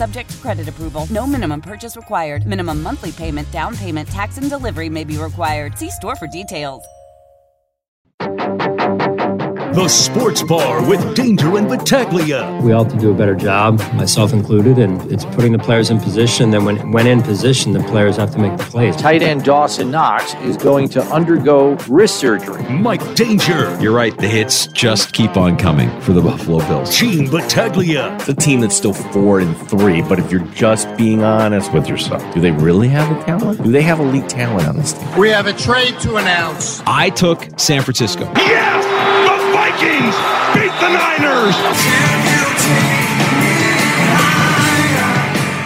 Subject to credit approval. No minimum purchase required. Minimum monthly payment, down payment, tax, and delivery may be required. See store for details. The Sports Bar with Danger and Battaglia. We all have to do a better job, myself included, and it's putting the players in position. Then, when, when in position, the players have to make the plays. Tight end Dawson Knox is going to undergo wrist surgery. Mike Danger. You're right, the hits just keep on coming for the Buffalo Bills. Gene Battaglia. It's a team that's still four and three, but if you're just being honest with yourself, do they really have the talent? Do they have elite talent on this team? We have a trade to announce. I took San Francisco. Yes! Vikings beat the Niners!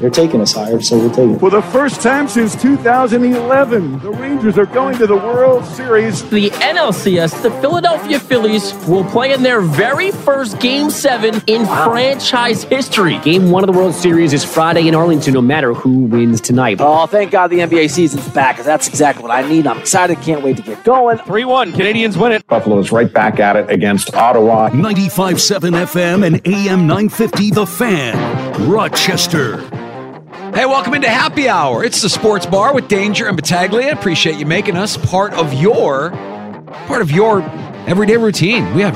They're taking us higher, so we'll take it. For the first time since 2011, the Rangers are going to the World Series. The NLCS, the Philadelphia Phillies will play in their very first Game 7 in wow. franchise history. Game 1 of the World Series is Friday in Arlington, no matter who wins tonight. Oh, thank God the NBA season's back, because that's exactly what I need. I'm excited, can't wait to get going. 3 1, Canadiens win it. Buffalo is right back at it against Ottawa. 95.7 FM and AM 950 The Fan, Rochester. Hey, welcome into Happy Hour. It's the Sports Bar with Danger and Battaglia. Appreciate you making us part of your part of your everyday routine. We have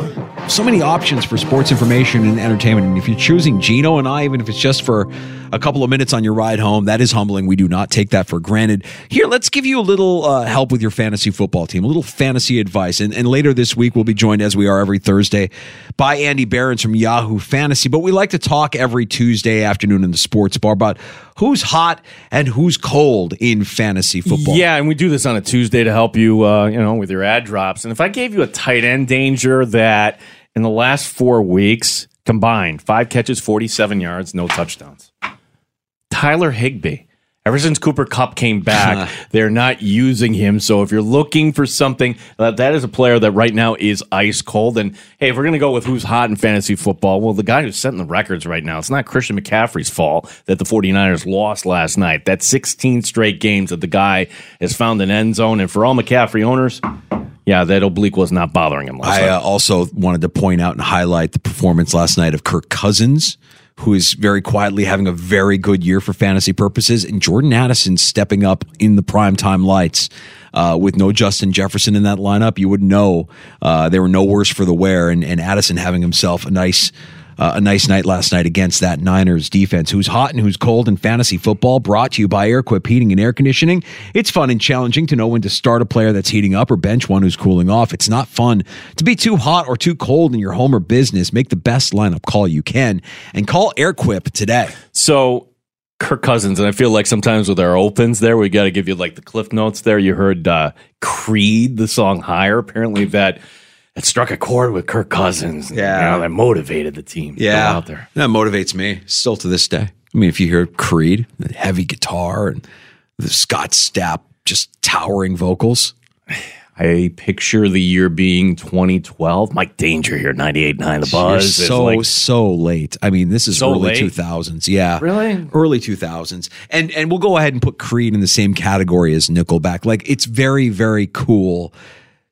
so many options for sports information and entertainment. And if you're choosing Gino and I, even if it's just for a couple of minutes on your ride home, that is humbling. We do not take that for granted. Here, let's give you a little uh, help with your fantasy football team, a little fantasy advice. And, and later this week, we'll be joined, as we are every Thursday, by Andy Behrens from Yahoo Fantasy. But we like to talk every Tuesday afternoon in the sports bar about who's hot and who's cold in fantasy football. Yeah, and we do this on a Tuesday to help you, uh, you know, with your ad drops. And if I gave you a tight end danger that in the last four weeks combined, five catches, 47 yards, no touchdowns. Tyler Higbee. Ever since Cooper Kupp came back, they're not using him. So if you're looking for something, uh, that is a player that right now is ice cold. And hey, if we're going to go with who's hot in fantasy football, well, the guy who's setting the records right now, it's not Christian McCaffrey's fault that the 49ers lost last night. That's 16 straight games that the guy has found an end zone. And for all McCaffrey owners, yeah, that oblique was not bothering him last I night. uh, also wanted to point out and highlight the performance last night of Kirk Cousins, who is very quietly having a very good year for fantasy purposes, and Jordan Addison stepping up in the primetime lights. Uh, with no Justin Jefferson in that lineup, you would know uh, they were no worse for the wear, and, and Addison having himself a nice uh, a nice night last night against that Niners defense. Who's hot and who's cold in fantasy football? Brought to you by Airquip Heating and Air Conditioning. It's fun and challenging to know when to start a player that's heating up or bench one who's cooling off. It's not fun to be too hot or too cold in your home or business. Make the best lineup call you can and call Airquip today. So Kirk Cousins, and I feel like sometimes with our opens there, we got to give you like the cliff notes there. You heard uh, Creed, the song Higher. Apparently that it struck a chord with Kirk Cousins. Yeah. You know, that motivated the team. Yeah, out there. that motivates me still to this day. I mean, if you hear Creed, the heavy guitar and the Scott Stapp just towering vocals. I picture the year being 2012. Mike Danger here, 98.9 The Buzz. So like- so late. I mean, this is So early late? two thousands. Yeah, Really? early two thousands. And and we'll go ahead and put Creed in the same category as Nickelback. Like it's very very cool.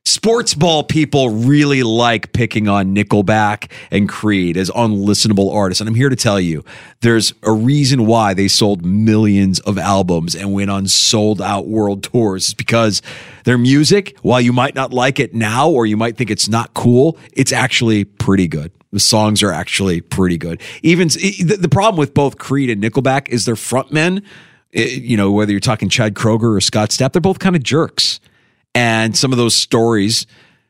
Sports ball people really like picking on Nickelback and Creed as unlistenable artists. And I'm here to tell you, there's a reason why they sold millions of albums and went on sold out world tours. It's because their music, while you might not like it now or you might think it's not cool, it's actually pretty good. The songs are actually pretty good. Even the, problem with both Creed and Nickelback is their frontmen, you know, whether you're talking Chad Kroeger or Scott Stapp, they're both kind of jerks. And some of those stories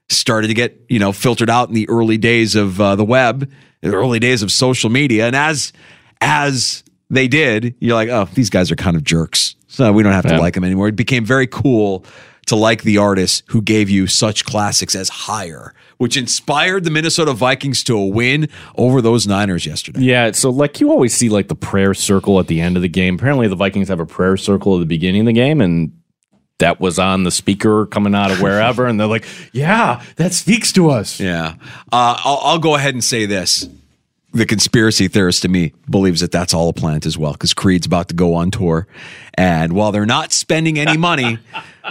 started to get, you know, filtered out in the early days of uh, the web, the early days of social media. And as as they did, you're like, oh, these guys are kind of jerks. So we don't have to Yeah. like them anymore. It became very cool to like the artists who gave you such classics as Higher, which inspired the Minnesota Vikings to a win over those Niners yesterday. Yeah, so like you always see like the prayer circle at the end of the game. Apparently the Vikings have a prayer circle at the beginning of the game and that was on the speaker coming out of wherever and they're like, "Yeah, that speaks to us." Yeah. Uh, I'll, I'll go ahead and say this. The conspiracy theorist to me believes that that's all a plant as well because Creed's about to go on tour. And while they're not spending any money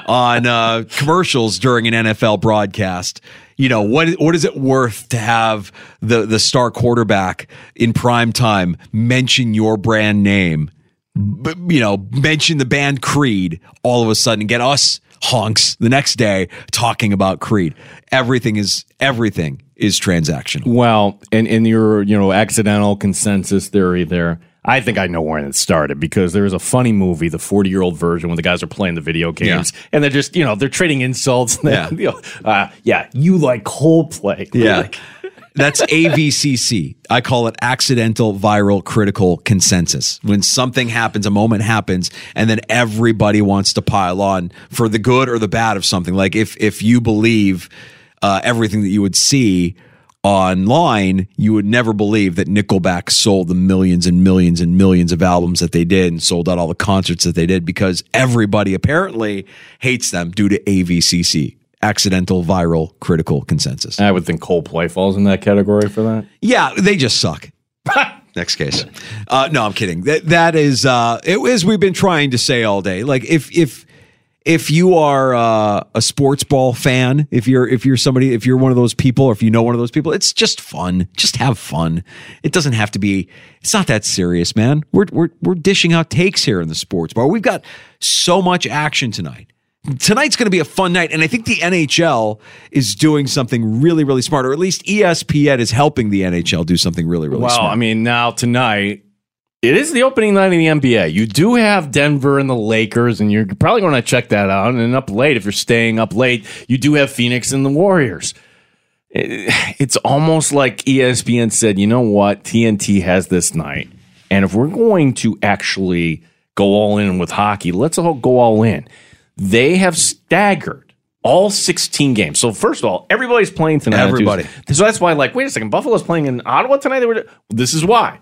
on uh, commercials during an NFL broadcast, you know, what, what is it worth to have the, the star quarterback in prime time mention your brand name? You know, mention the band Creed all of a sudden get us honks the next day talking about Creed. Everything is everything is transactional. Well, in in your, you know, accidental consensus theory there, I think I know where it started because there's a funny movie, the 40 year old version, when the guys are playing the video games and they're just, you know, they're trading insults. And Yeah. you know, uh, yeah, you like Coldplay. Yeah. Like, That's AVCC. I call it accidental viral critical consensus. When something happens, a moment happens, and then everybody wants to pile on for the good or the bad of something. Like if if you believe uh, everything that you would see online, you would never believe that Nickelback sold the millions and millions and millions of albums that they did and sold out all the concerts that they did because everybody apparently hates them due to AVCC. Accidental viral critical consensus. I would think Coldplay falls in that category for that. Yeah, they just suck. Next case. Uh, no, I'm kidding. That that is uh, it is we've been trying to say all day. Like if if if you are uh, a sports ball fan, if you're if you're somebody, if you're one of those people, or if you know one of those people, it's just fun. Just have fun. It doesn't have to be. It's not that serious, man. We're we're we're dishing out takes here in the sports bar. We've got so much action tonight. Tonight's going to be a fun night, and I think the NHL is doing something really, really smart, or at least ESPN is helping the NHL do something really, really well, smart. I mean, now tonight it is the opening night of the NBA. You do have Denver and the Lakers, and you're probably going to check that out. And up late, if you're staying up late, you do have Phoenix and the Warriors. It's almost like ESPN said, you know what? TNT has this night. And if we're going to actually go all in with hockey, let's all go all in. They have staggered all 16 games. So first of all, everybody's playing tonight. on Everybody. So that's why, like, wait a second, Buffalo's playing in Ottawa tonight. They were. This is why.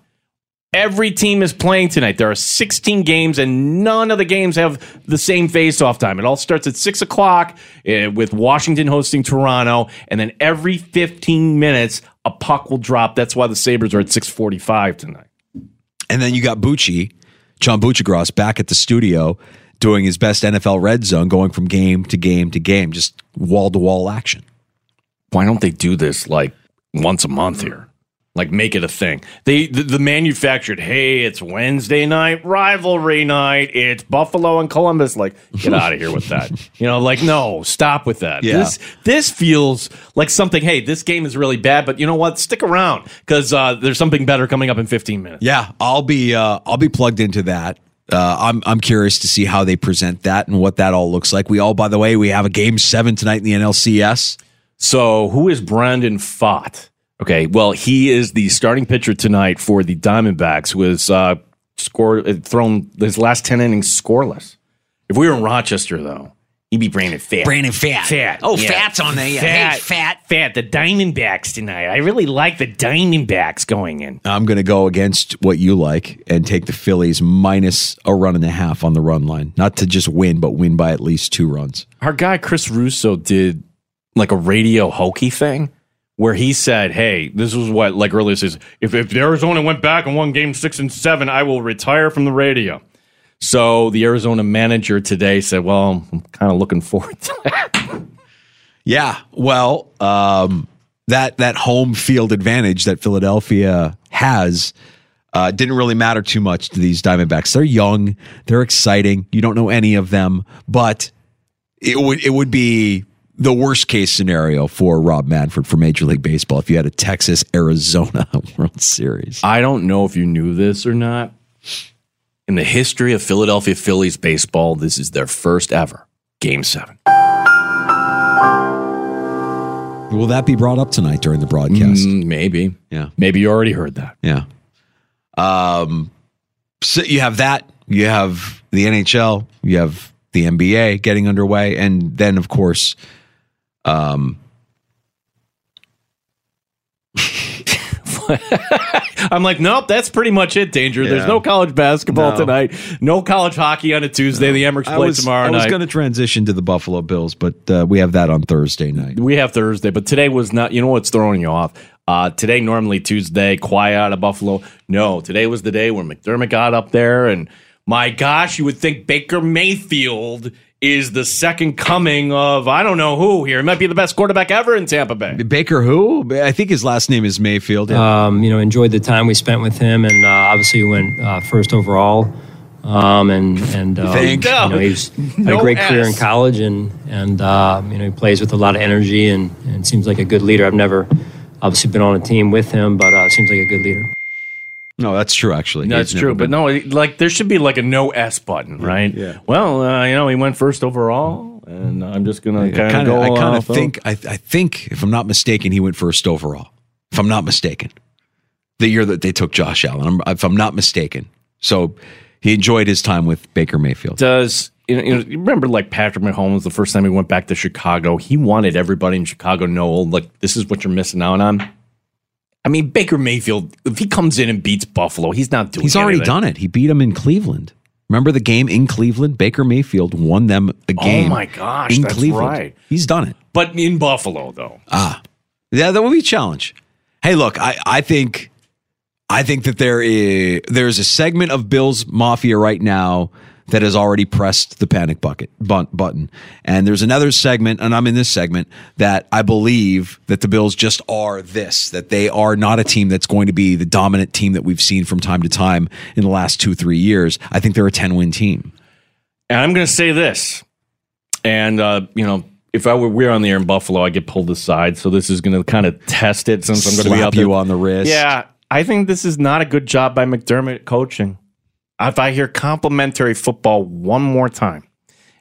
Every team is playing tonight. There are 16 games, and none of the games have the same face-off time. It all starts at six o'clock uh, with Washington hosting Toronto, and then every 15 minutes a puck will drop. That's why the Sabres are at 6:45 tonight. And then you got Bucci, John Buccigross, back at the studio doing his best NFL red zone, going from game to game to game, just wall to wall action. Why don't they do this like once a month here? Like make it a thing. They the, the manufactured. Hey, it's Wednesday night rivalry night. It's Buffalo and Columbus. Like get out of here with that. You know, like no, stop with that. Yeah. This this feels like something. Hey, this game is really bad, but you know what? Stick around because uh, there's something better coming up in 15 minutes. Yeah, I'll be uh, I'll be plugged into that. Uh, I'm I'm curious to see how they present that and what that all looks like. We all, by the way, we have a game seven tonight in the NLCS. So, who is Brandon Pfaadt? Okay, well, he is the starting pitcher tonight for the Diamondbacks, who has uh, scored, thrown his last ten innings scoreless. If we were in Rochester, though, he'd be Brandon Fat. Brandon Fat. Fat. Oh, Yeah. Fat's on there. Yeah. Fat. Hey, Fat. Fat. The Diamondbacks tonight. I really like the Diamondbacks going in. I'm going to go against what you like and take the Phillies minus a run and a half on the run line. Not to just win, but win by at least two runs. Our guy Chris Russo did like a radio hokey thing where he said, "Hey, this was what like earlier says. If if Arizona went back and won Game Six and Seven, I will retire from the radio." So the Arizona manager today said, "Well, I'm kind of looking forward to that." Yeah, well, um, that that home field advantage that Philadelphia has uh, didn't really matter too much to these Diamondbacks. They're young, they're exciting. You don't know any of them, but it would it would be the worst case scenario for Rob Manfred for Major League Baseball if you had a Texas Arizona World Series. I don't know if you knew this or not. In the history of Philadelphia Phillies baseball, this is their first ever Game Seven. Will that be brought up tonight during the broadcast? Mm, maybe. Yeah. Maybe you already heard that. Yeah. Um, So you have that. You have the NHL. You have the NBA getting underway, and then of course, um, I'm like, nope, that's pretty much it, Danger. Yeah. There's no college basketball No. tonight, no college hockey on a Tuesday. The Emmers I play was, tomorrow I was going to transition to the Buffalo Bills, but uh, we have that on Thursday night. We have Thursday, but today was not. You know what's throwing you off? Uh, today, normally Tuesday, quiet out of Buffalo. No, today was the day where McDermott got up there, and my gosh, you would think Baker Mayfield is the second coming of I don't know who here. He might be the best quarterback ever in Tampa Bay. Baker, who I think his last name is Mayfield. Um, you know, enjoyed the time we spent with him, and uh, obviously went uh, first overall. Um, and and um, Think? you know, he's had No a great career in college, and and uh, you know he plays with a lot of energy, and, and seems like a good leader. I've never obviously been on a team with him, but uh, seems like a good leader. No, that's true. Actually, That's He's true, but no, like there should be like a no S button, right? Yeah. Well, uh, you know, he went first overall, and I'm just gonna kind of I kind of think, I, I think, if I'm not mistaken, he went first overall. If I'm not mistaken, the year that they took Josh Allen, I'm, if I'm not mistaken. So he enjoyed his time with Baker Mayfield. does you know, you know, you remember like Patrick Mahomes the first time he went back to Chicago, he wanted everybody in Chicago to know like this is what you're missing out on. I mean, Baker Mayfield, if he comes in and beats Buffalo, he's not doing. He's already anything. done it. He beat him in Cleveland. Remember the game in Cleveland? Baker Mayfield won them a game. Oh my gosh, in that's Cleveland. right. He's done it. But in Buffalo, though, Ah, yeah, that would be a challenge. Hey, look, I, I think, I think that there is there's a segment of Bills Mafia right now that has already pressed the panic bucket button, and there's another segment, and I'm in this segment that I believe that the Bills just are this, that they are not a team that's going to be the dominant team that we've seen from time to time in the last two three years. I think they're a 10 win team. and I'm going to say this, and uh, you know. If I were we're on the air in Buffalo, I get pulled aside. So this is going to kind of test it since I'm going to be Slap you on the wrist. Yeah, I think this is not a good job by McDermott coaching. If I hear complementary football one more time,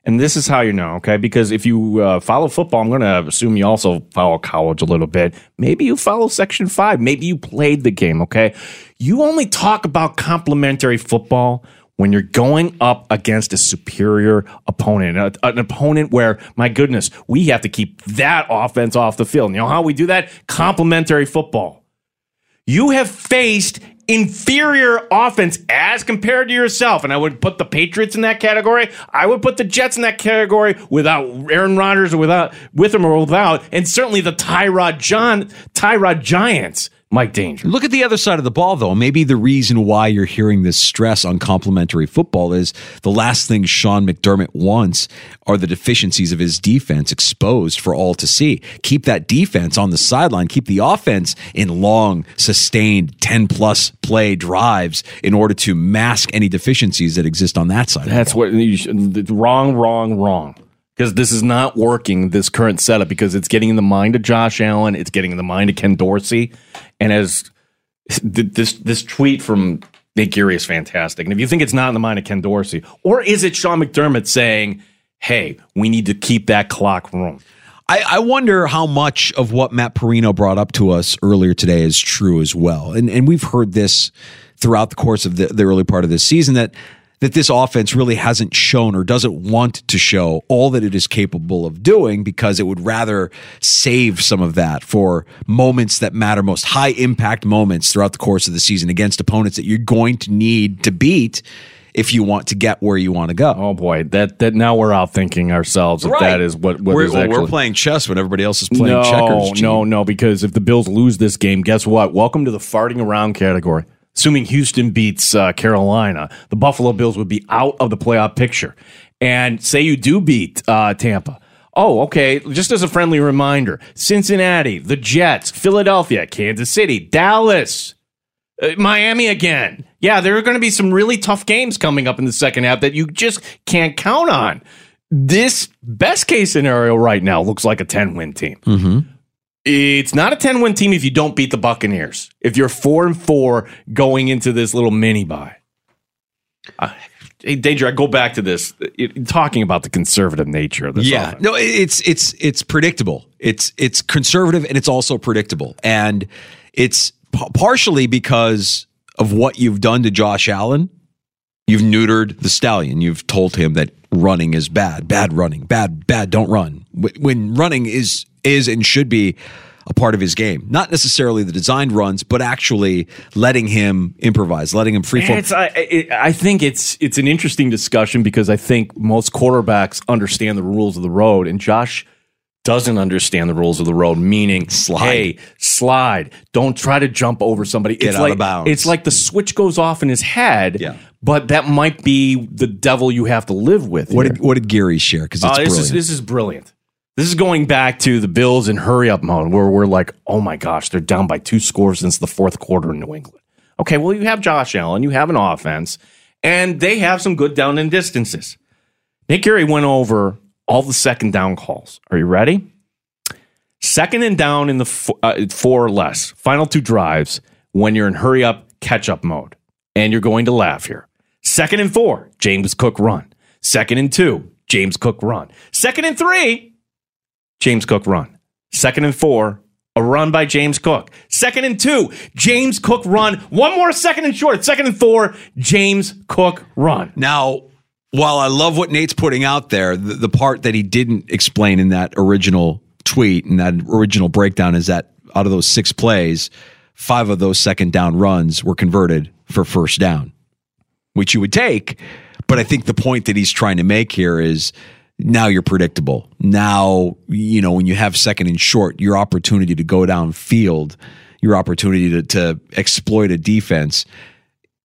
and this is how you know, okay? Because if you uh, follow football, I'm going to assume you also follow college a little bit. Maybe you follow Section 5. Maybe you played the game, okay? You only talk about complementary football when you're going up against a superior opponent, a- an opponent where, my goodness, we have to keep that offense off the field. You know how we do that? Complementary football. You have faced inferior offense as compared to yourself. And I would put the Patriots in that category. I would put the Jets in that category without Aaron Rodgers or without with him or without. And certainly the Tyrod John Tyrod Giants, Mike Danger. Look at the other side of the ball, though. Maybe the reason why you're hearing this stress on complementary football is the last thing Sean McDermott wants are the deficiencies of his defense exposed for all to see. Keep that defense on the sideline, keep the offense in long, sustained 10 plus play drives in order to mask any deficiencies that exist on that side. That's what you should, wrong, wrong, wrong. Because this is not working, this current setup, because it's getting in the mind of Josh Allen, it's getting in the mind of Ken Dorsey. And as this this tweet from Nate Geary is fantastic. And if you think it's not in the mind of Ken Dorsey, or is it Sean McDermott saying, hey, we need to keep that clock rolling? I, I wonder how much of what Matt Parrino brought up to us earlier today is true as well. And and we've heard this throughout the course of the, the early part of this season that that this offense really hasn't shown or doesn't want to show all that it is capable of doing because it would rather save some of that for moments that matter most, high impact moments throughout the course of the season against opponents that you're going to need to beat if you want to get where you want to go. Oh boy, that that now we're out thinking ourselves if Right. that is what, what we're, is oh, actually we're playing chess when everybody else is playing no, checkers. Gene. No, no, because if the Bills lose this game, guess what? Welcome to the farting around category. Assuming Houston beats uh, Carolina, the Buffalo Bills would be out of the playoff picture. And say you do beat uh, Tampa. Oh, okay. Just as a friendly reminder Cincinnati, the Jets, Philadelphia, Kansas City, Dallas, uh, Miami again. Yeah, there are going to be some really tough games coming up in the second half that you just can't count on. This best case scenario right now looks like a 10 win team. Mm-hmm. It's not a 10 win team if you don't beat the Buccaneers. If you're 4 and 4 going into this little mini bye. Uh, hey, Danger, I go back to this it, talking about the conservative nature of this. yeah offense. no it's it's it's predictable it's it's conservative and it's also predictable and it's p- partially because of what you've done to josh allen You've neutered the stallion. You've told him that running is bad, bad running, bad, bad. Don't run. When running is is and should be a part of his game, not necessarily the designed runs, but actually letting him improvise, letting him freeform. It's, I, it, I think it's it's an interesting discussion because I think most quarterbacks understand the rules of the road, and Josh doesn't understand the rules of the road, meaning Slide. hey, slide. Don't try to jump over somebody. Get it's out like of bounds. it's like the switch goes off in his head. Yeah. But that might be the devil you have to live with. What here. did what did Geary share? Because it's Uh, this is this is brilliant. This is going back to the Bills in hurry up mode where we're like, oh my gosh, they're down by two scores since the fourth quarter in New England. Okay, well, you have Josh Allen, you have an offense, and they have some good down and distances. Nick Gary went over all the second down calls. Are you ready? Second and down in the fo- uh, four or less, final two drives when you're in hurry up catch up mode. And you're going to laugh here. Second and four, James Cook run. Second and two, James Cook run. Second and three, James Cook run. Second and four, a run by James Cook. Second and two, James Cook run. One more second and short. Second and four, James Cook run. Now, while I love what Nate's putting out there, the, the part that he didn't explain in that original tweet and that original breakdown is that out of those six plays, five of those second down runs were converted for first down, which you would take. But I think the point that he's trying to make here is now you're predictable. Now, you know, when you have second and short, your opportunity to go downfield, your opportunity to, to exploit a defense.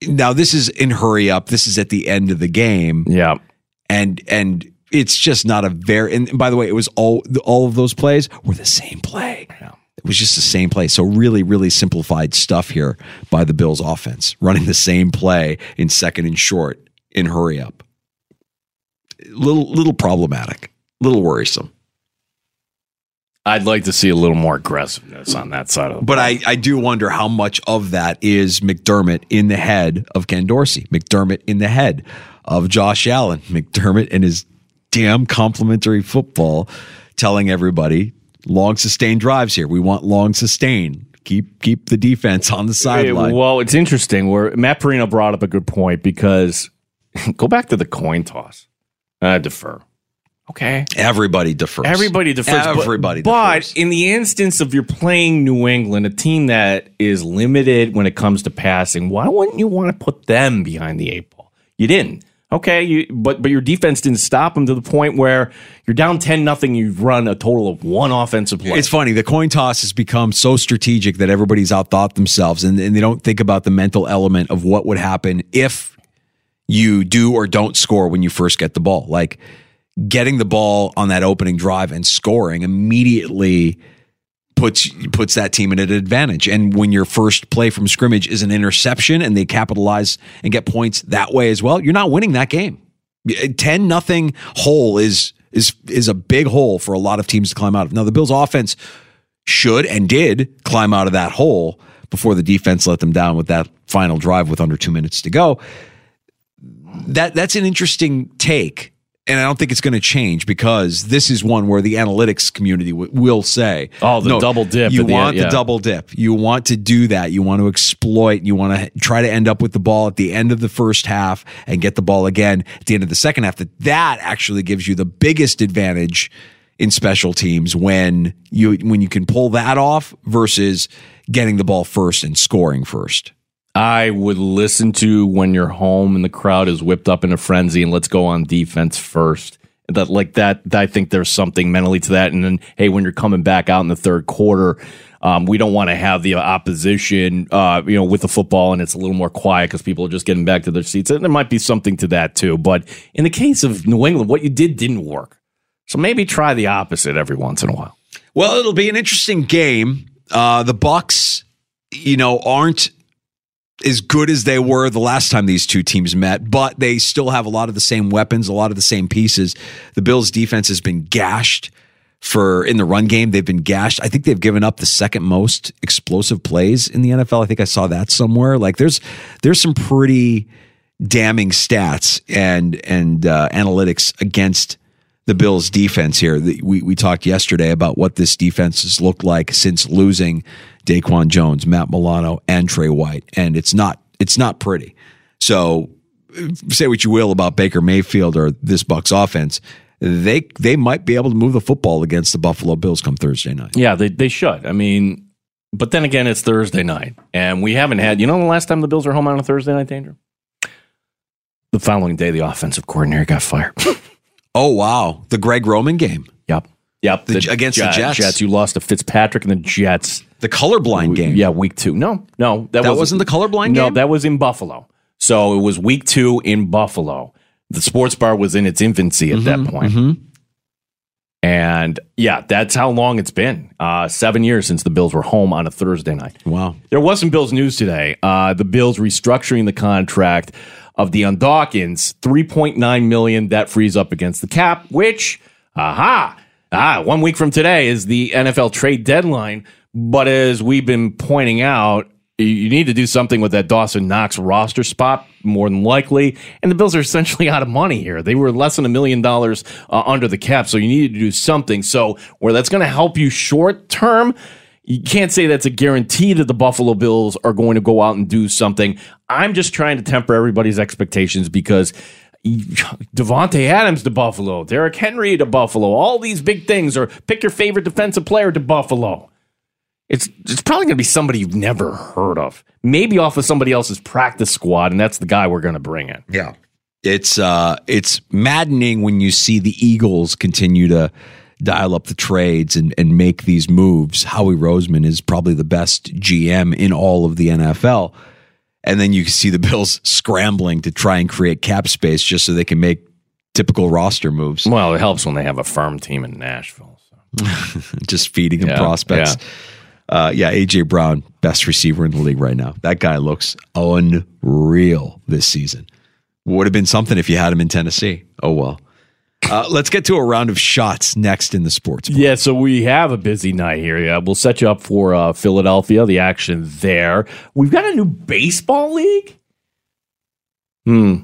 Now, this is in hurry up. This is at the end of the game. Yeah. And, and, it's just not a very and by the way it was all all of those plays were the same play it was just the same play so really really simplified stuff here by the bills offense running the same play in second and short in hurry up little little problematic little worrisome I'd like to see a little more aggressiveness on that side of the but I, I do wonder how much of that is McDermott in the head of Ken Dorsey, McDermott in the head of Josh Allen, McDermott and his damn complementary football telling everybody long sustained drives here. We want long sustained. Keep keep the defense on the sideline. Well, it's interesting. Where Matt Parrino brought up a good point because go back to the coin toss. I defer. Okay. Everybody defers. Everybody defers. but- Everybody But, defers. in the instance of you're playing New England, a team that is limited when it comes to passing, why wouldn't you want to put them behind the eight ball? You didn't. Okay, you, but but your defense didn't stop them to the point where you're down ten nothing. You've run a total of one offensive play. It's funny. The coin toss has become so strategic that everybody's outthought themselves and, and they don't think about the mental element of what would happen if you do or don't score when you first get the ball. Like getting the ball on that opening drive and scoring immediately puts puts that team at an advantage. And when your first play from scrimmage is an interception and they capitalize and get points that way as well, you're not winning that game. 10 nothing hole is is is a big hole for a lot of teams to climb out of. Now the Bills offense should and did climb out of that hole before the defense let them down with that final drive with under 2 minutes to go. That that's an interesting take and I don't think it's going to change because this is one where the analytics community w- will say, Oh, the double dip You the want end, yeah. the double dip. You want to do that. You want to exploit. You want to try to end up with the ball at the end of the first half and get the ball again at the end of the second half. That that actually gives you the biggest advantage in special teams when you when you can pull that off versus getting the ball first and scoring first. I would listen to when you're home and the crowd is whipped up in a frenzy and let's go on defense first. That like that, I think there's something mentally to that. And then, hey, when you're coming back out in the third quarter, um, we don't want to have the opposition, uh, you know, with the football and it's a little more quiet because people are just getting back to their seats. And there might be something to that too. But in the case of New England, what you did didn't work. So maybe try the opposite every once in a while. Well, it'll be an interesting game. Uh, the Bucks, you know, aren't as good as they were the last time these two teams met, but they still have a lot of the same weapons, a lot of the same pieces. The Bills' defense has been gashed for in the run game. They've been gashed. I think they've given up the second most explosive plays in the NFL. I think I saw that somewhere. Like there's there's some pretty damning stats and and uh, analytics against the Bills defense here. We we talked yesterday about what this defense has looked like since losing Daquan Jones, Matt Milano, and Trey White, and it's not it's not pretty. So say what you will about Baker Mayfield or this Bucks offense, they they might be able to move the football against the Buffalo Bills come Thursday night. Yeah, they they should. I mean, but then again, it's Thursday night, and we haven't had. You know, the last time the Bills were home on a Thursday night, danger. The following day, the offensive coordinator got fired. oh wow, the Greg Roman game. Yep. Yep. The, against the Jets. Jets. You lost to Fitzpatrick and the Jets. The colorblind game. Yeah, week two. No, no, that, wasn't, the colorblind no, game. No, that was in Buffalo. So it was week two in Buffalo. The sports bar was in its infancy at that point. Mm-hmm. And yeah, that's how long it's been. Uh, seven years since the Bills were home on a Thursday night. Wow. There was some Bills news today. Uh, the Bills restructuring the contract of Dion Dawkins, 3.9 million that frees up against the cap, which, aha, ah, one week from today is the NFL trade deadline. But as we've been pointing out, you need to do something with that Dawson Knox roster spot, more than likely. And the Bills are essentially out of money here. They were less than a million dollars uh, under the cap, so you needed to do something. So, where that's going to help you short term, you can't say that's a guarantee that the Buffalo Bills are going to go out and do something. I'm just trying to temper everybody's expectations because Davante Adams to Buffalo, Derrick Henry to Buffalo, all these big things, or pick your favorite defensive player to Buffalo. It's it's probably going to be somebody you've never heard of. Maybe off of somebody else's practice squad, and that's the guy we're going to bring in. Yeah, it's uh, it's maddening when you see the Eagles continue to dial up the trades and and make these moves. Howie Roseman is probably the best GM in all of the NFL, and then you can see the Bills scrambling to try and create cap space just so they can make typical roster moves. Well, it helps when they have a firm team in Nashville. So. just feeding them Yeah, prospects. yeah. Uh, yeah, AJ Brown, best receiver in the league right now. That guy looks unreal this season. Would have been something if you had him in Tennessee. Oh well. Uh, let's get to a round of shots next in the sports. Yeah, so we have a busy night here. Yeah, we'll set you up for uh, Philadelphia, the action there. We've got a new baseball league. Hmm.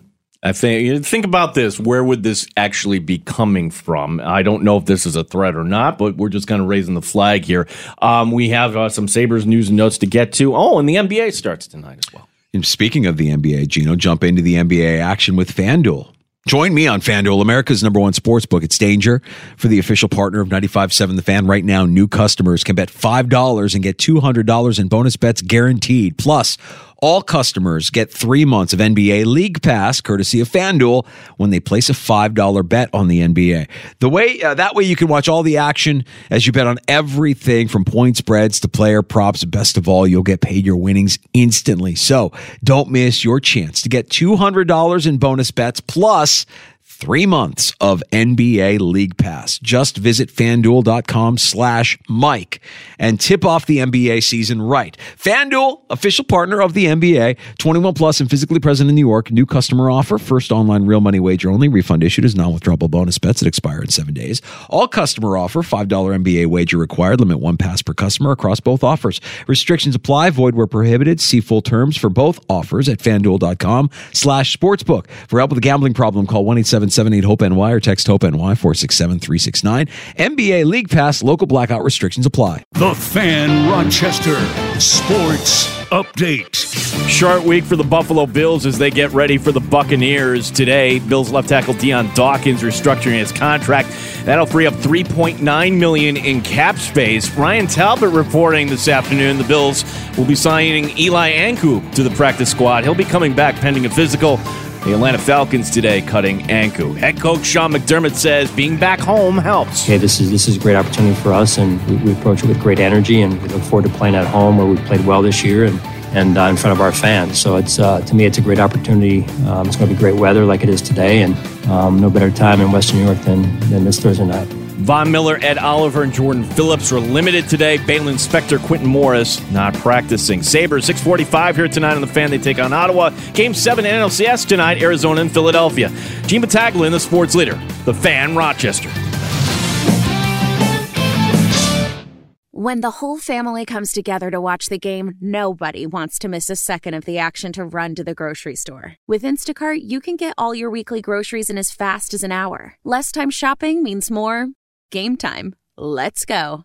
I think think about this. Where would this actually be coming from? I don't know if this is a threat or not, but we're just kind of raising the flag here. Um, we have uh, some Sabres news and notes to get to. Oh, and the NBA starts tonight as well. And speaking of the NBA, Gino, jump into the NBA action with FanDuel. Join me on FanDuel, America's number one sports book. It's danger for the official partner of 95.7 The Fan. Right now, new customers can bet $5 and get $200 in bonus bets guaranteed. Plus, all customers get three months of NBA League Pass, courtesy of FanDuel, when they place a $5 bet on the NBA. The way uh, that way you can watch all the action as you bet on everything from point spreads to player props. Best of all, you'll get paid your winnings instantly. So don't miss your chance to get $200 in bonus bets plus three months of NBA League Pass. Just visit fanduel.com slash Mike and tip off the NBA season right. FanDuel, official partner of the NBA, 21 plus and physically present in New York. New customer offer. First online real money wager only. Refund issued as non-withdrawable bonus bets that expire in seven days. All customer offer. $5 NBA wager required. Limit one pass per customer across both offers. Restrictions apply. Void where prohibited. See full terms for both offers at fanduel.com slash sportsbook. For help with a gambling problem, call 1-877 hope ny or text HOPE-NY 467-369. NBA League Pass. Local blackout restrictions apply. The Fan Rochester Sports Update. Short week for the Buffalo Bills as they get ready for the Buccaneers today. Bills left tackle Dion Dawkins restructuring his contract. That'll free up 3.9 million in cap space. Ryan Talbot reporting this afternoon the Bills will be signing Eli Ankou to the practice squad. He'll be coming back pending a physical. The Atlanta Falcons today cutting Ankou. Head coach Sean McDermott says being back home helps. Okay, this is this is a great opportunity for us, and we, we approach it with great energy, and we look forward to playing at home where we played well this year and and uh, in front of our fans. So it's uh, to me, it's a great opportunity. Um, it's going to be great weather like it is today, and um, no better time in Western New York than than this Thursday night. Von Miller, Ed Oliver, and Jordan Phillips were limited today. Baylon Spector, Quintin Morris not practicing. Sabres, 645 here tonight on the fan. They take on Ottawa. Game 7 NLCS tonight, Arizona and Philadelphia. Gene Battaglia, the sports leader. The fan, Rochester. When the whole family comes together to watch the game, nobody wants to miss a second of the action to run to the grocery store. With Instacart, you can get all your weekly groceries in as fast as an hour. Less time shopping means more game time. Let's go.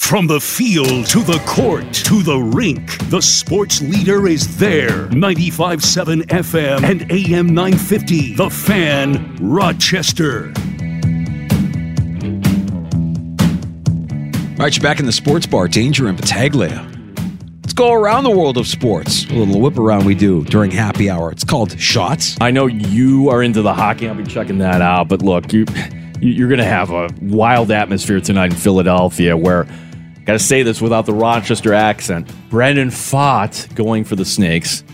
From the field to the court to the rink, the sports leader is there. 95.7 FM and AM 950. The Fan, Rochester. All right, you're back in the sports bar. Danger and Battaglia. Let's go around the world of sports. A little whip around we do during happy hour. It's called Shots. I know you are into the hockey. I'll be checking that out. But look, you you're going to have a wild atmosphere tonight in Philadelphia where, got to say this without the Rochester accent, Brandon Pfaadt going for the Snakes.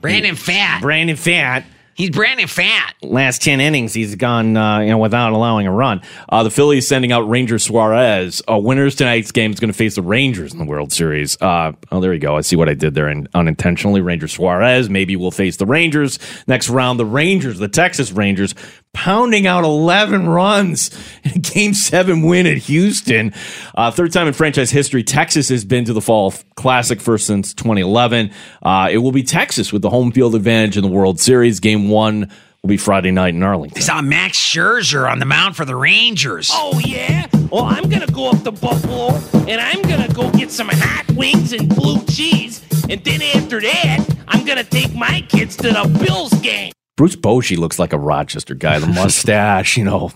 Brandon Fat. Brandon Fat. He's Brandon Fat. Last 10 innings, he's gone uh, you know, without allowing a run. Uh, the Phillies sending out Ranger Suarez. Uh, winners tonight's game is going to face the Rangers in the World Series. Uh, oh, there you go. I see what I did there in, unintentionally. Ranger Suarez maybe we'll face the Rangers next round. The Rangers, the Texas Rangers, pounding out 11 runs in a game seven win at Houston. Uh, third time in franchise history, Texas has been to the Fall Classic first since 2011. Uh, it will be Texas with the home field advantage in the World Series. Game one will be Friday night in Arlington. I saw Max Scherzer on the mound for the Rangers. Oh, yeah? Well, I'm going to go up to Buffalo and I'm going to go get some hot wings and blue cheese. And then after that, I'm going to take my kids to the Bills game. Bruce Bochy looks like a Rochester guy. The mustache, you know,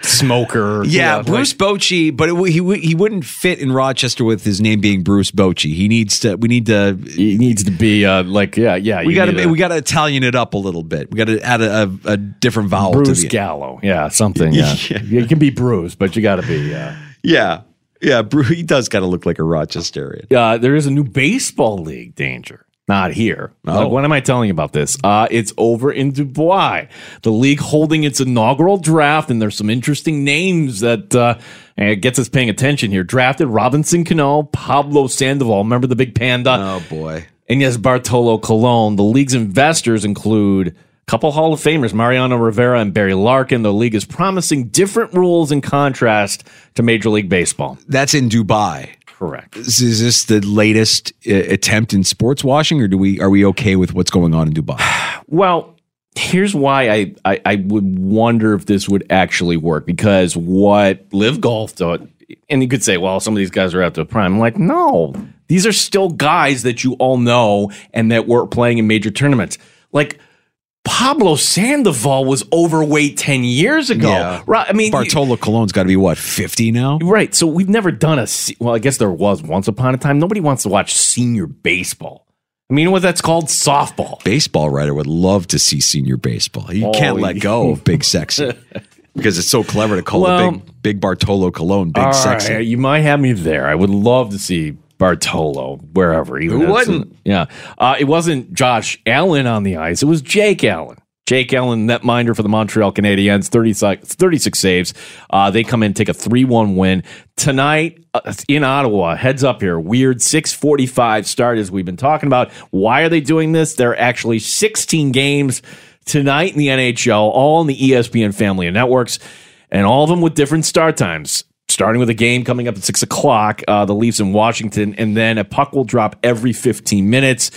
smoker. Yeah, you know, Bruce Bochy, but it, he he wouldn't fit in Rochester with his name being Bruce Bochy. He needs to. We need to. He needs to be uh, like yeah, yeah. We got to we got to Italian it up a little bit. We got to add a, a, a different vowel Bruce Gallo. Yeah, something. Yeah, it can be Bruce, but you got to be. Uh, Yeah, yeah. Bruce, he does kind of look like a Rochesterian. uh, there is a new baseball league danger. Not here. Oh. Uh, when am I telling you about this? Uh, it's over in Dubai. The league holding its inaugural draft, and there's some interesting names that uh, it gets us paying attention here. Drafted Robinson Cano, Pablo Sandoval. Remember the big panda? Oh boy. And yes, Bartolo Colon. The league's investors include a couple Hall of Famers, Mariano Rivera and Barry Larkin. The league is promising different rules in contrast to Major League Baseball. That's in Dubai. Correct. Is, is this the latest uh, attempt in sports washing, or do we are we okay with what's going on in Dubai? Well, here's why I, I, I would wonder if this would actually work because what LIV Golf thought, and you could say, well, some of these guys are out to prime. I'm like, no, these are still guys that you all know and that were playing in major tournaments. Like Pablo Sandoval was overweight 10 years ago. Yeah. Right. I mean, Bartolo Colon's got to be what fifty now. Right. So we've never done a. se- Well, I guess there was once upon a time. Nobody wants to watch senior baseball. I mean, what that's called? Softball. Baseball writer would love to see senior baseball. You Oh, can't let go of Big Sexy because it's so clever to call Well- a big Big Bartolo Colon Big Sexy. right, you might have me there. I would love to see Bartolo wherever. Even Who wouldn't? Yeah. Uh, it wasn't Josh Allen on the ice. It was Jake Allen. Jake Allen, netminder for the Montreal Canadiens, 36, 36 saves. Uh, they come in, take a 3 1 win. Tonight uh, in Ottawa, heads up here, weird 645 start as we've been talking about. Why are they doing this? There are actually 16 games tonight in the NHL, all in the ESPN family of networks, and all of them with different start times starting with a game coming up at six o'clock, uh, the Leafs in Washington, and then a puck will drop every 15 minutes.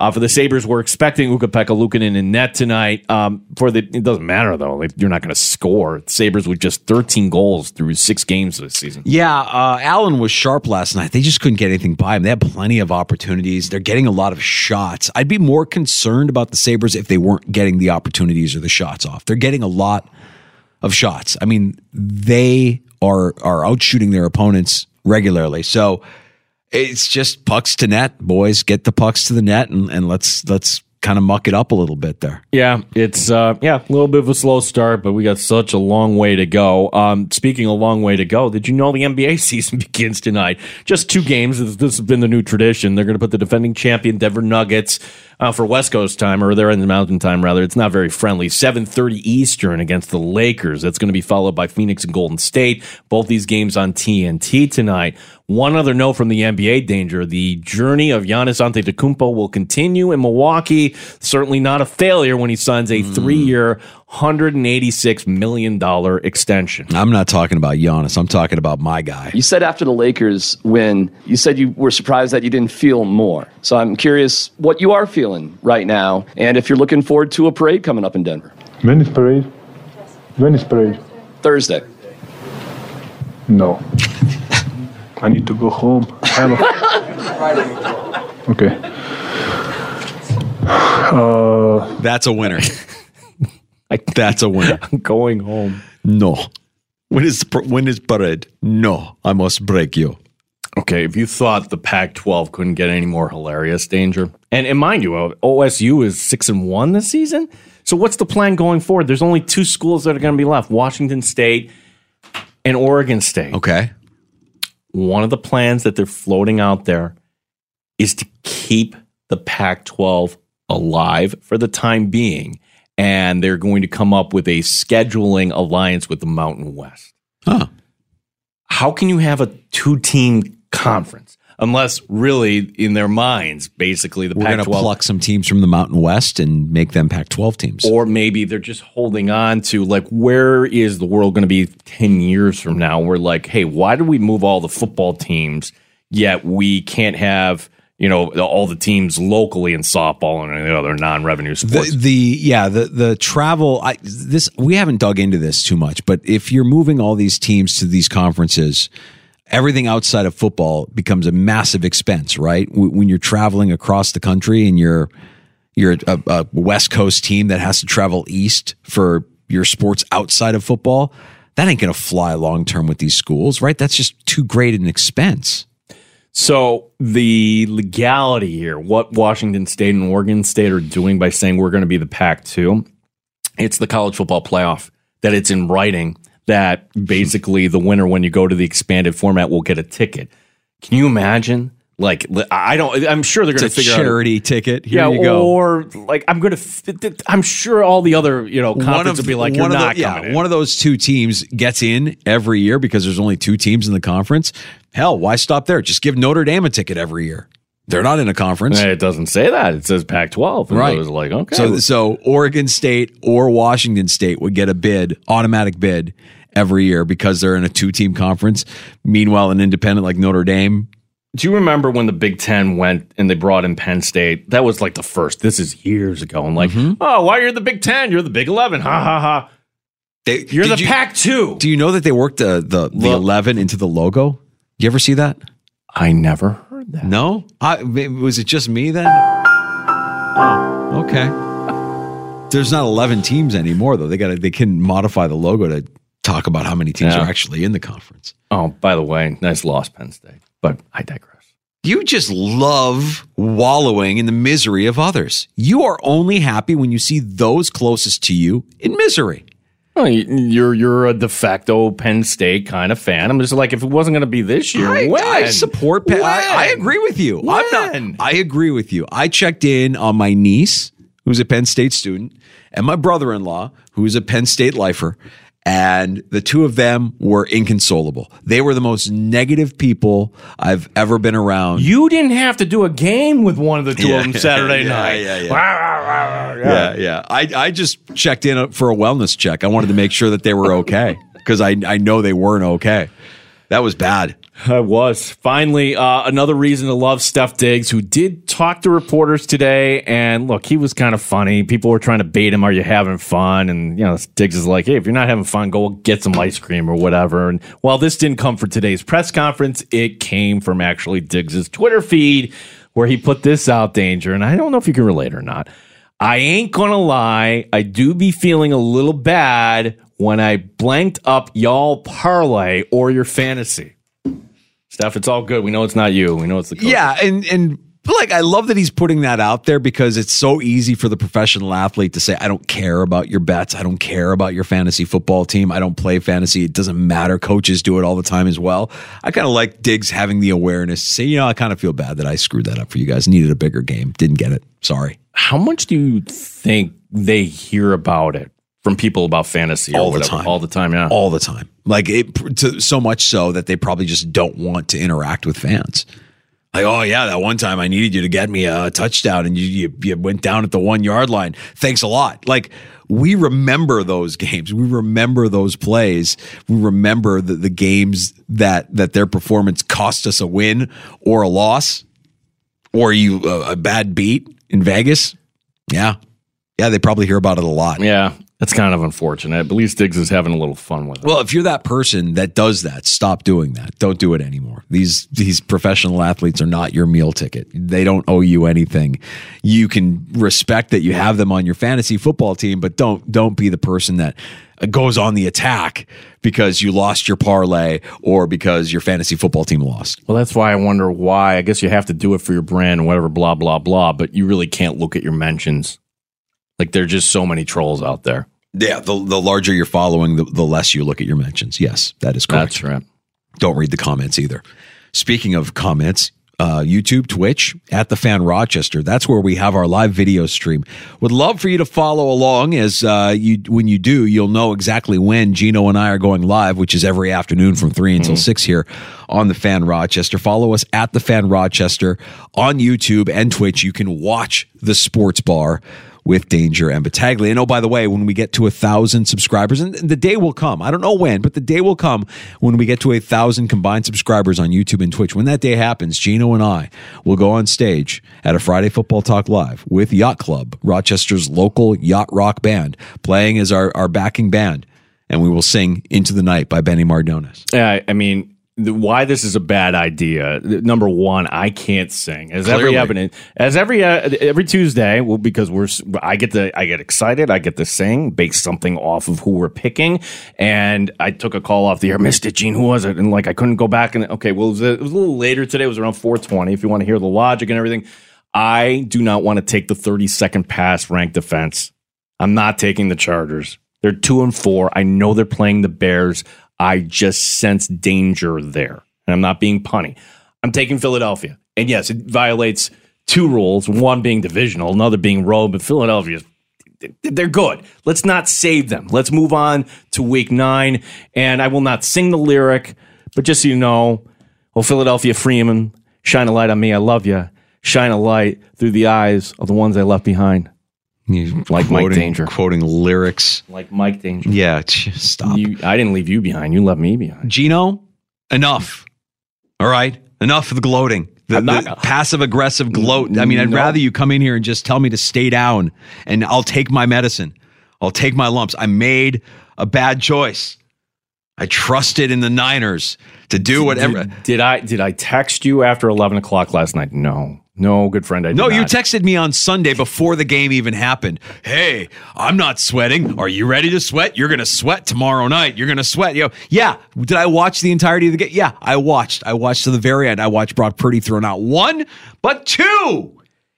Uh, for the Sabres, we're expecting Ukko-Pekka Luukkonen in net tonight. Um, for the it doesn't matter though; like, you're not going to score. The Sabres with just 13 goals through six games this season. Yeah, uh, Allen was sharp last night. They just couldn't get anything by him. They had plenty of opportunities. They're getting a lot of shots. I'd be more concerned about the Sabres if they weren't getting the opportunities or the shots off. They're getting a lot of shots. I mean, they are are out shooting their opponents regularly. So it's just pucks to net, boys. Get the pucks to the net and, and let's let's kind of muck it up a little bit there. Yeah, it's uh, yeah, a little bit of a slow start, but we got such a long way to go. Um, speaking a long way to go, did you know the NBA season begins tonight? Just two games. This has been the new tradition. They're going to put the defending champion Denver Nuggets uh, for West Coast time, or they're in the Mountain time rather. It's not very friendly. Seven thirty Eastern against the Lakers. That's going to be followed by Phoenix and Golden State. Both these games on TNT tonight. One other note from the NBA danger: the journey of Giannis Antetokounmpo will continue in Milwaukee. Certainly not a failure when he signs a three-year, hundred and eighty-six million dollar extension. I'm not talking about Giannis. I'm talking about my guy. You said after the Lakers win, you said you were surprised that you didn't feel more. So I'm curious what you are feeling right now, and if you're looking forward to a parade coming up in Denver. When is parade? When is parade? Thursday. No. I need to go home. Hello. okay. Uh, That's a winner. That's a winner. I'm going home. No. When is when is parade? No, I must break you. Okay, if you thought the Pac-12 couldn't get any more hilarious, danger, and and mind you, uh, OSU is six and one this season. So what's the plan going forward? There's only two schools that are going to be left: Washington State and Oregon State. Okay. One of the plans that they're floating out there is to keep the Pac-12 alive for the time being, and they're going to come up with a scheduling alliance with the Mountain West. Huh. How can you have a two-team conference unless really in their minds, basically the We're going to pluck some teams from the Mountain West and make them Pac-12 teams. or maybe they're just holding on to like where is the world going to be 10 years from now we're like hey why do we move all the football teams yet we can't have you know all the teams locally in softball and any other non-revenue sports. the yeah the the travel I this we haven't dug into this too much but if you're moving all these teams to these conferences everything outside of football becomes a massive expense right? When you're traveling across the country and you're you're a, a west coast team that has to travel east for your sports outside of football that ain't gonna fly long term with these schools right? That's just too great an expense so the legality here what washington state and oregon state are doing by saying we're going to be the pac 2 it's the college football playoff that it's in writing that basically the winner when you go to the expanded format will get a ticket. Can you imagine like i don't i'm sure they're going to figure charity ticket Here yeah you go or like i'm going to i'm sure all the other you know conference will be like you're not the- coming yeah, in. one of those two teams gets in every year because there's only two teams in the conference. Hell, why stop there? Just give Notre Dame a ticket every year. They're not in a conference. it doesn't say that it says pac 12 Right. it was like okay So so Oregon State or Washington State would get a bid, automatic bid every year because they're in a two team conference. Meanwhile, an independent like Notre Dame Do you remember when the Big Ten went and they brought in Penn State? That was like the first. This is years ago. And like, Mm-hmm. oh, why you're the Big Ten? You're the Big Eleven. Ha ha ha. They, You're the you- Pac two. Do you know that they worked the the, the Look. eleven into the logo? You ever see that? I never heard that. No, I, was it just me then? Oh, okay. There's not 11 teams anymore though. They got to they can modify the logo to talk about how many teams Yeah. are actually in the conference. Oh, by the way, nice loss, Penn State. But I digress. You just love wallowing in the misery of others. You are only happy when you see those closest to you in misery. Well, you- you're you're a de facto Penn State kind of fan. I'm just like, if it wasn't going to be this year, I, when? I support Penn. I, I agree with you. I'm not. I agree with you. I checked in on my niece, who's a Penn State student, and my brother-in-law, who's a Penn State lifer, and the two of them were inconsolable. They were the most negative people I've ever been around. You didn't have to do a game with one of the two Yeah, of them Saturday yeah, night. yeah, yeah. Yeah, yeah. I, I just checked in for a wellness check. I wanted to make sure that they were okay because I, I know they weren't okay. That was bad. I was. Finally, uh, another reason to love Steph Diggs, who did talk to reporters today. And look, he was kind of funny. People were trying to bait him, Are you having fun? And, you know, Diggs is like, Hey, if you're not having fun, go get some ice cream or whatever. And while this didn't come for today's press conference, it came from actually Diggs's Twitter feed where he put this out, Danger. And I don't know if you can relate or not. I ain't gonna lie, I do be feeling a little bad when I blanked up y'all parlay or your fantasy. Steph, it's all good. We know it's not you. We know it's the coach. Yeah, and and like I love that he's putting that out there because it's so easy for the professional athlete to say, I don't care about your bets. I don't care about your fantasy football team. I don't play fantasy. It doesn't matter. Coaches do it all the time as well. I kind of like Diggs having the awareness to say, you know, I kind of feel bad that I screwed that up for you guys. Needed a bigger game. Didn't get it. Sorry. How much do you think they hear about it from people about fantasy All the time. All the time, yeah. All the time. Like it to so much so that they probably just don't want to interact with fans. Like, oh yeah, that one time I needed you to get me a touchdown and you you, you went down at the one yard line. Thanks a lot. Like we remember those games. We remember those plays. We remember the, the games that that their performance cost us a win or a loss or you uh, a bad beat in Vegas. Yeah. Yeah, they probably hear about it a lot. Yeah, that's kind of unfortunate. At least Diggs is having a little fun with it. Well, if you're that person that does that, stop doing that. Don't do it anymore. These these professional athletes are not your meal ticket. They don't owe you anything. You can respect that you have them on your fantasy football team, but don't don't be the person that goes on the attack because you lost your parlay or because your fantasy football team lost. Well, that's why I wonder why. I guess you have to do it for your brand, and whatever, blah, blah, blah, but you really can't look at your mentions. Like, there are just so many trolls out there. Yeah, the the larger you're following, the, the less you look at your mentions. Yes, that is correct. That's right. Don't read the comments either. Speaking of comments, uh, YouTube, Twitch, at the Fan Rochester. That's where we have our live video stream. Would love for you to follow along as uh, you when you do, you'll know exactly when Gino and I are going live, which is every afternoon from three until six here on the Fan Rochester. Follow us at the Fan Rochester on YouTube and Twitch. You can watch the Sports Bar with Danger and Battaglia. And oh, by the way, when we get to a thousand subscribers, and the day will come, I don't know when, but the day will come when we get to a thousand combined subscribers on YouTube and Twitch. When that day happens, Gino and I will go on stage at a Friday Football Talk Live with Yacht Club, Rochester's local yacht rock band, playing as our, our backing band. And we will sing Into the Night by Benny Mardones. Yeah, I mean, the, why this is a bad idea. Number one, I can't sing. As Clearly. every evidence, as every uh, every Tuesday, well, because we're I get to I get excited, I get to sing, base something off of who we're picking, and I took a call off the air, missed it, Gene. Who was it? And like I couldn't go back and okay, well, it was, a, it was a little later today. It was around four twenty. If you want to hear the logic and everything, I do not want to take the thirty second pass ranked defense. I'm not taking the Chargers. They're two and four. I know they're playing the Bears. I just sense danger there. And I'm not being punny. I'm taking Philadelphia. And yes, it violates two rules, one being divisional, another being road, but Philadelphia they're good. Let's not save them. Let's move on to week nine. And I will not sing the lyric, but just so you know, oh, Philadelphia Freeman, shine a light on me. I love you. Shine a light through the eyes of the ones I left behind. You like Mike quoting- Danger. Quoting lyrics. Like Mike Danger. Yeah, stop. You, I didn't leave you behind. You left me behind. Gino, enough. All right, enough of the gloating. The, not- the passive aggressive gloat. I mean, I'd No. rather you come in here and just tell me to stay down, and I'll take my medicine. I'll take my lumps. I made a bad choice. I trusted in the Niners to do whatever. Did, did I did I text you after eleven o'clock last night? No, no, good friend. I No, you texted me on Sunday before the game even happened. Hey, I'm not sweating. Are you ready to sweat? You're going to sweat tomorrow night. You're going to sweat. Know, yeah. Did I watch the entirety of the game? Yeah, I watched. I watched to the very end. I watched Brock Purdy throw not one, but two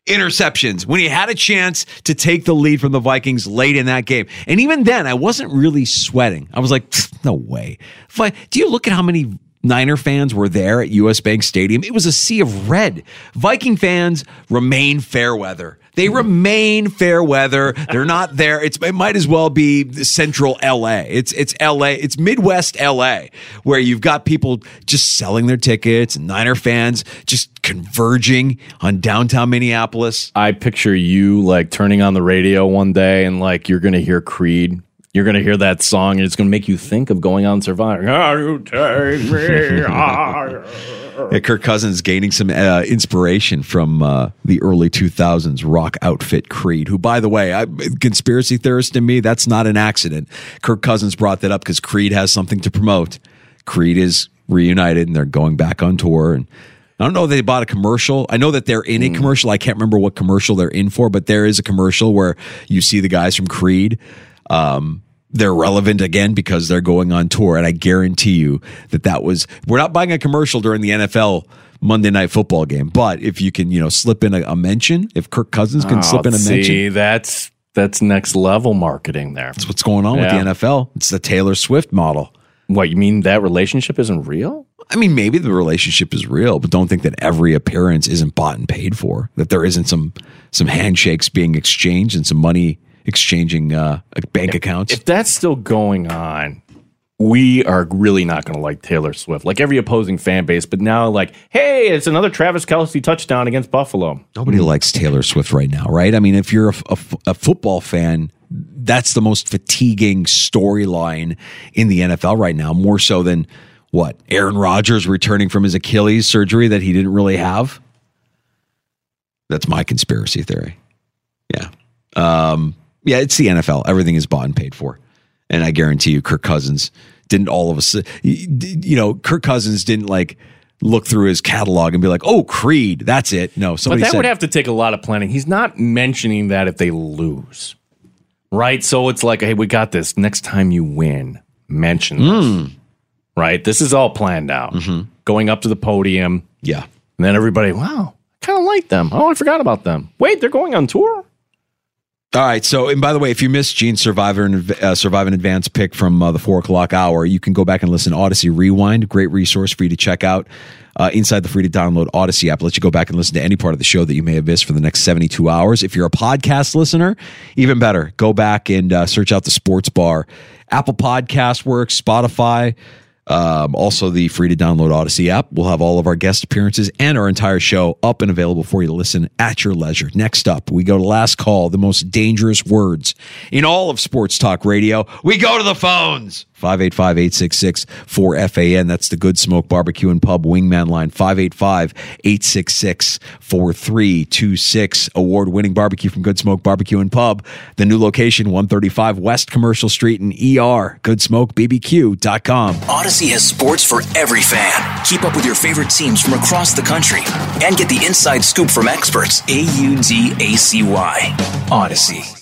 interceptions when he had a chance to take the lead from the Vikings late in that game. And even then, I wasn't really sweating. I was like, no way. I- do you look at how many Niner fans were there at US Bank Stadium? It was a sea of red. Viking fans remain fair weather. They remain fair weather. They're not there. It's, it might as well be central LA. It's it's LA. It's Midwest LA where you've got people just selling their tickets and Niner fans just converging on downtown Minneapolis. I picture you like turning on the radio one day and like you're gonna hear Creed You're going to hear that song, and it's going to make you think of going on Survivor. You take me higher. Yeah, Kirk Cousins gaining some uh, inspiration from uh, the early 2000s rock outfit Creed, who, by the way, I, conspiracy theorist in me, that's not an accident. Kirk Cousins brought that up because Creed has something to promote. Creed is reunited and they're going back on tour. And I don't know if they bought a commercial. I know that they're in a commercial. I can't remember what commercial they're in for, but there is a commercial where you see the guys from Creed. Um, they're relevant again because they're going on tour. And I guarantee you that that was, we're not buying a commercial during the NFL Monday night football game. But if you can, you know, slip in a, a mention, if Kirk Cousins can Oh, slip in a see, mention, that's that's next level marketing there. that's what's going on Yeah. with the NFL. It's the Taylor Swift model. What you mean that relationship isn't real? I mean, maybe the relationship is real, but don't think that every appearance isn't bought and paid for. That there isn't some some handshakes being exchanged and some money exchanging uh, bank accounts. If that's still going on, we are really not going to like Taylor Swift, like every opposing fan base. But now, like, hey, it's another Travis Kelce touchdown against Buffalo. Nobody likes Taylor Swift right now, right? I mean, if you're a, a- a football fan, that's the most fatiguing storyline in the NFL right now, more so than what Aaron Rodgers returning from his Achilles surgery that he didn't really have. That's my conspiracy theory. Yeah. Um, yeah, it's the NFL. Everything is bought and paid for. And I guarantee you, Kirk Cousins didn't all of a sudden, you know, Kirk Cousins didn't like look through his catalog and be like, oh, Creed, that's it. No, But that said, would have to take a lot of planning. He's not mentioning that if they lose, right? So it's like, hey, we got this. Next time you win, mention this, hmm. right? This is all planned out. Mm-hmm. Going up to the podium, yeah, and then everybody, wow, kind of like them. Oh, I forgot about them. Wait, they're going on tour. All right. So, and by the way, if you missed Gene's Survivor and uh, Survive in Advance pick from uh, the four o'clock hour, you can go back and listen to Audacy Rewind. Great resource for you to check out uh, inside the free to download Audacy app. Let you go back and listen to any part of the show that you may have missed for the next 72 hours. If you're a podcast listener, even better, go back and uh, search out the Sports Bar. Apple Podcast works, Spotify. Um, also, the free to download Audacy app. We'll have all of our guest appearances and our entire show up and available for you to listen at your leisure. Next up, we go to last call, the most dangerous words in all of sports talk radio. We go to the phones. 585 866 4FAN. That's the Good Smoke Barbecue and Pub Wingman line. 585 866 4326. Award winning barbecue from Good Smoke Barbecue and Pub. The new location, 135 West Commercial Street in ER. GoodSmokeBBQ.com. Audacy has sports for every fan. Keep up with your favorite teams from across the country and get the inside scoop from experts. A U D A C Y. Audacy.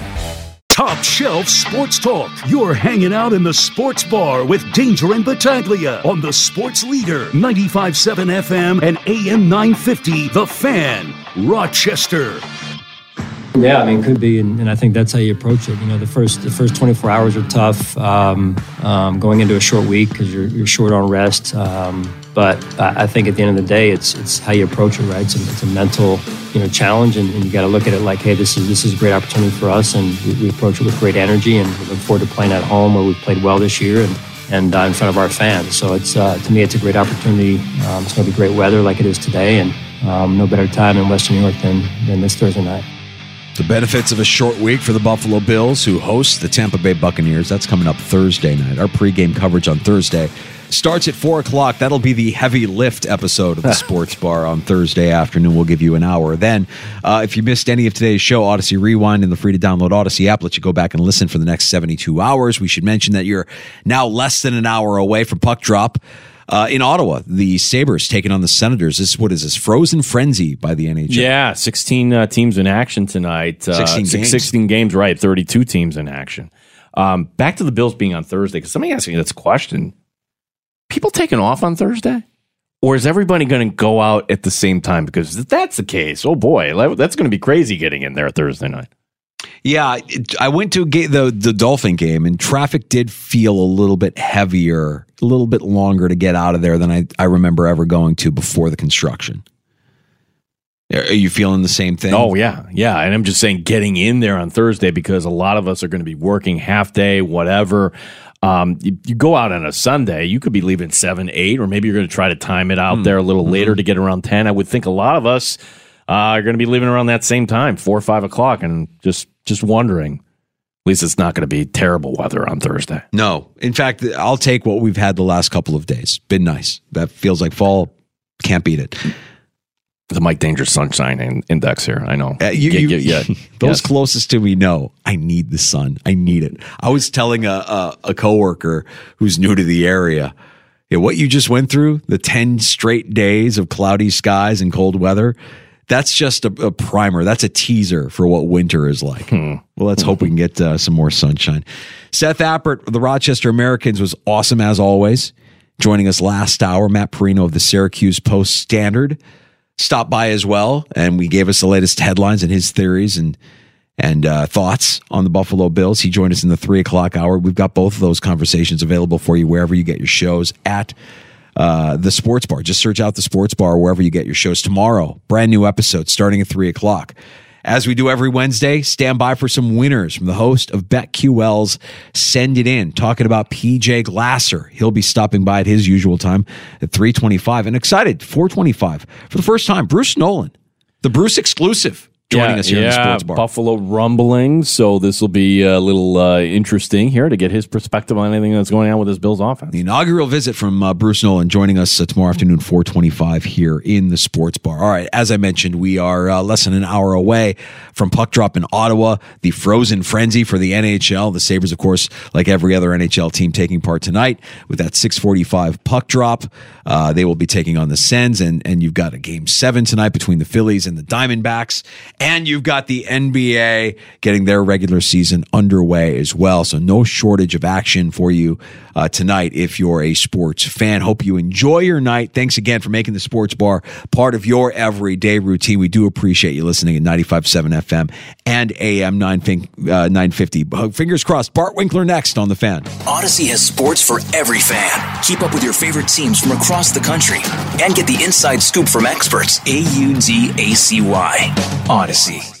top shelf sports talk. You're hanging out in the sports bar with Danger and Battaglia on the Sports Leader 95.7 FM and AM 950. The Fan, Rochester. Yeah, I mean, could be, and, and I think that's how you approach it. You know, the first the first 24 hours are tough um, um, going into a short week because you're, you're short on rest. Um, but I, I think at the end of the day, it's it's how you approach it, right? It's a, it's a mental you know challenge, and, and you got to look at it like, hey, this is this is a great opportunity for us, and we, we approach it with great energy, and we look forward to playing at home where we've played well this year, and and uh, in front of our fans. So it's uh, to me, it's a great opportunity. Um, it's going to be great weather like it is today, and um, no better time in Western New York than than this Thursday night. The benefits of a short week for the Buffalo Bills, who host the Tampa Bay Buccaneers. That's coming up Thursday night. Our pregame coverage on Thursday starts at 4 o'clock. That'll be the heavy lift episode of the Sports Bar on Thursday afternoon. We'll give you an hour. Then, uh, if you missed any of today's show, Audacy Rewind and the free to download Audacy app let you go back and listen for the next 72 hours. We should mention that you're now less than an hour away from puck drop. Uh, in Ottawa, the Sabres taking on the Senators. This what is this frozen frenzy by the NHL? Yeah, 16 uh, teams in action tonight. Uh, 16 six- games. 16 games, right. 32 teams in action. Um, back to the Bills being on Thursday, because somebody asked me this question. People taking off on Thursday? Or is everybody going to go out at the same time? Because if that's the case, oh boy, that's going to be crazy getting in there Thursday night. Yeah, I went to the the Dolphin game, and traffic did feel a little bit heavier, a little bit longer to get out of there than I, I remember ever going to before the construction. Are you feeling the same thing? Oh yeah, yeah. And I'm just saying, getting in there on Thursday because a lot of us are going to be working half day, whatever. Um, you, you go out on a Sunday, you could be leaving seven, eight, or maybe you're going to try to time it out Hmm. there a little Mm-hmm. later to get around ten. I would think a lot of us uh, are going to be leaving around that same time, four or five o'clock, and just just wondering. At least it's not going to be terrible weather on Thursday. No. In fact, I'll take what we've had the last couple of days. Been nice. That feels like fall. Can't beat it. The Mike Danger Sunshine Index here. I know. Uh, you, Yeah, you- yeah, yeah. those Yes. closest to me know I need the sun. I need it. I was telling a, a, a coworker who's new to the area, yeah, what you just went through, the 10 straight days of cloudy skies and cold weather, that's just a, a primer. That's a teaser for what winter is like. Hmm. Well, let's hope we can get uh, some more sunshine. Seth Appert of the Rochester Americans was awesome as always. Joining us last hour, Matt Parrino of the Syracuse Post Standard stopped by as well, and we gave us the latest headlines and his theories and and uh, thoughts on the Buffalo Bills. He joined us in the three o'clock hour. We've got both of those conversations available for you wherever you get your shows at uh, the Sports Bar. Just search out the Sports Bar wherever you get your shows. Tomorrow, brand new episode starting at three o'clock. As we do every Wednesday, stand by for some winners from the host of BetQL's Send It In, talking about PJ Glasser. He'll be stopping by at his usual time at 325 and excited, 425. For the first time, Bruce Nolan, the Bruce exclusive, joining us here in the Sports Bar. Buffalo Rumbling. So this will be a little uh, interesting here to get his perspective on anything that's going on with his Bills offense. The inaugural visit from uh, Bruce Nolan joining us uh, tomorrow afternoon, 425 here in the sports bar. All right, as I mentioned, we are uh, less than an hour away from puck drop in Ottawa, the frozen frenzy for the NHL. The Sabres, of course, like every other NHL team taking part tonight with that 645 puck drop. Uh, they will be taking on the Sens, and, and you've got a game seven tonight between the Phillies and the Diamondbacks. And you've got the NBA getting their regular season underway as well. So no shortage of action for you uh, tonight if you're a sports fan. Hope you enjoy your night. Thanks again for making the sports bar part of your everyday routine. We do appreciate you listening at 95.7 FM and AM 9, uh, 950. Fingers crossed. Bart Winkler next on The Fan. Audacy has sports for every fan. Keep up with your favorite teams from across the country and get the inside scoop from experts. A U D A C Y. Audacy.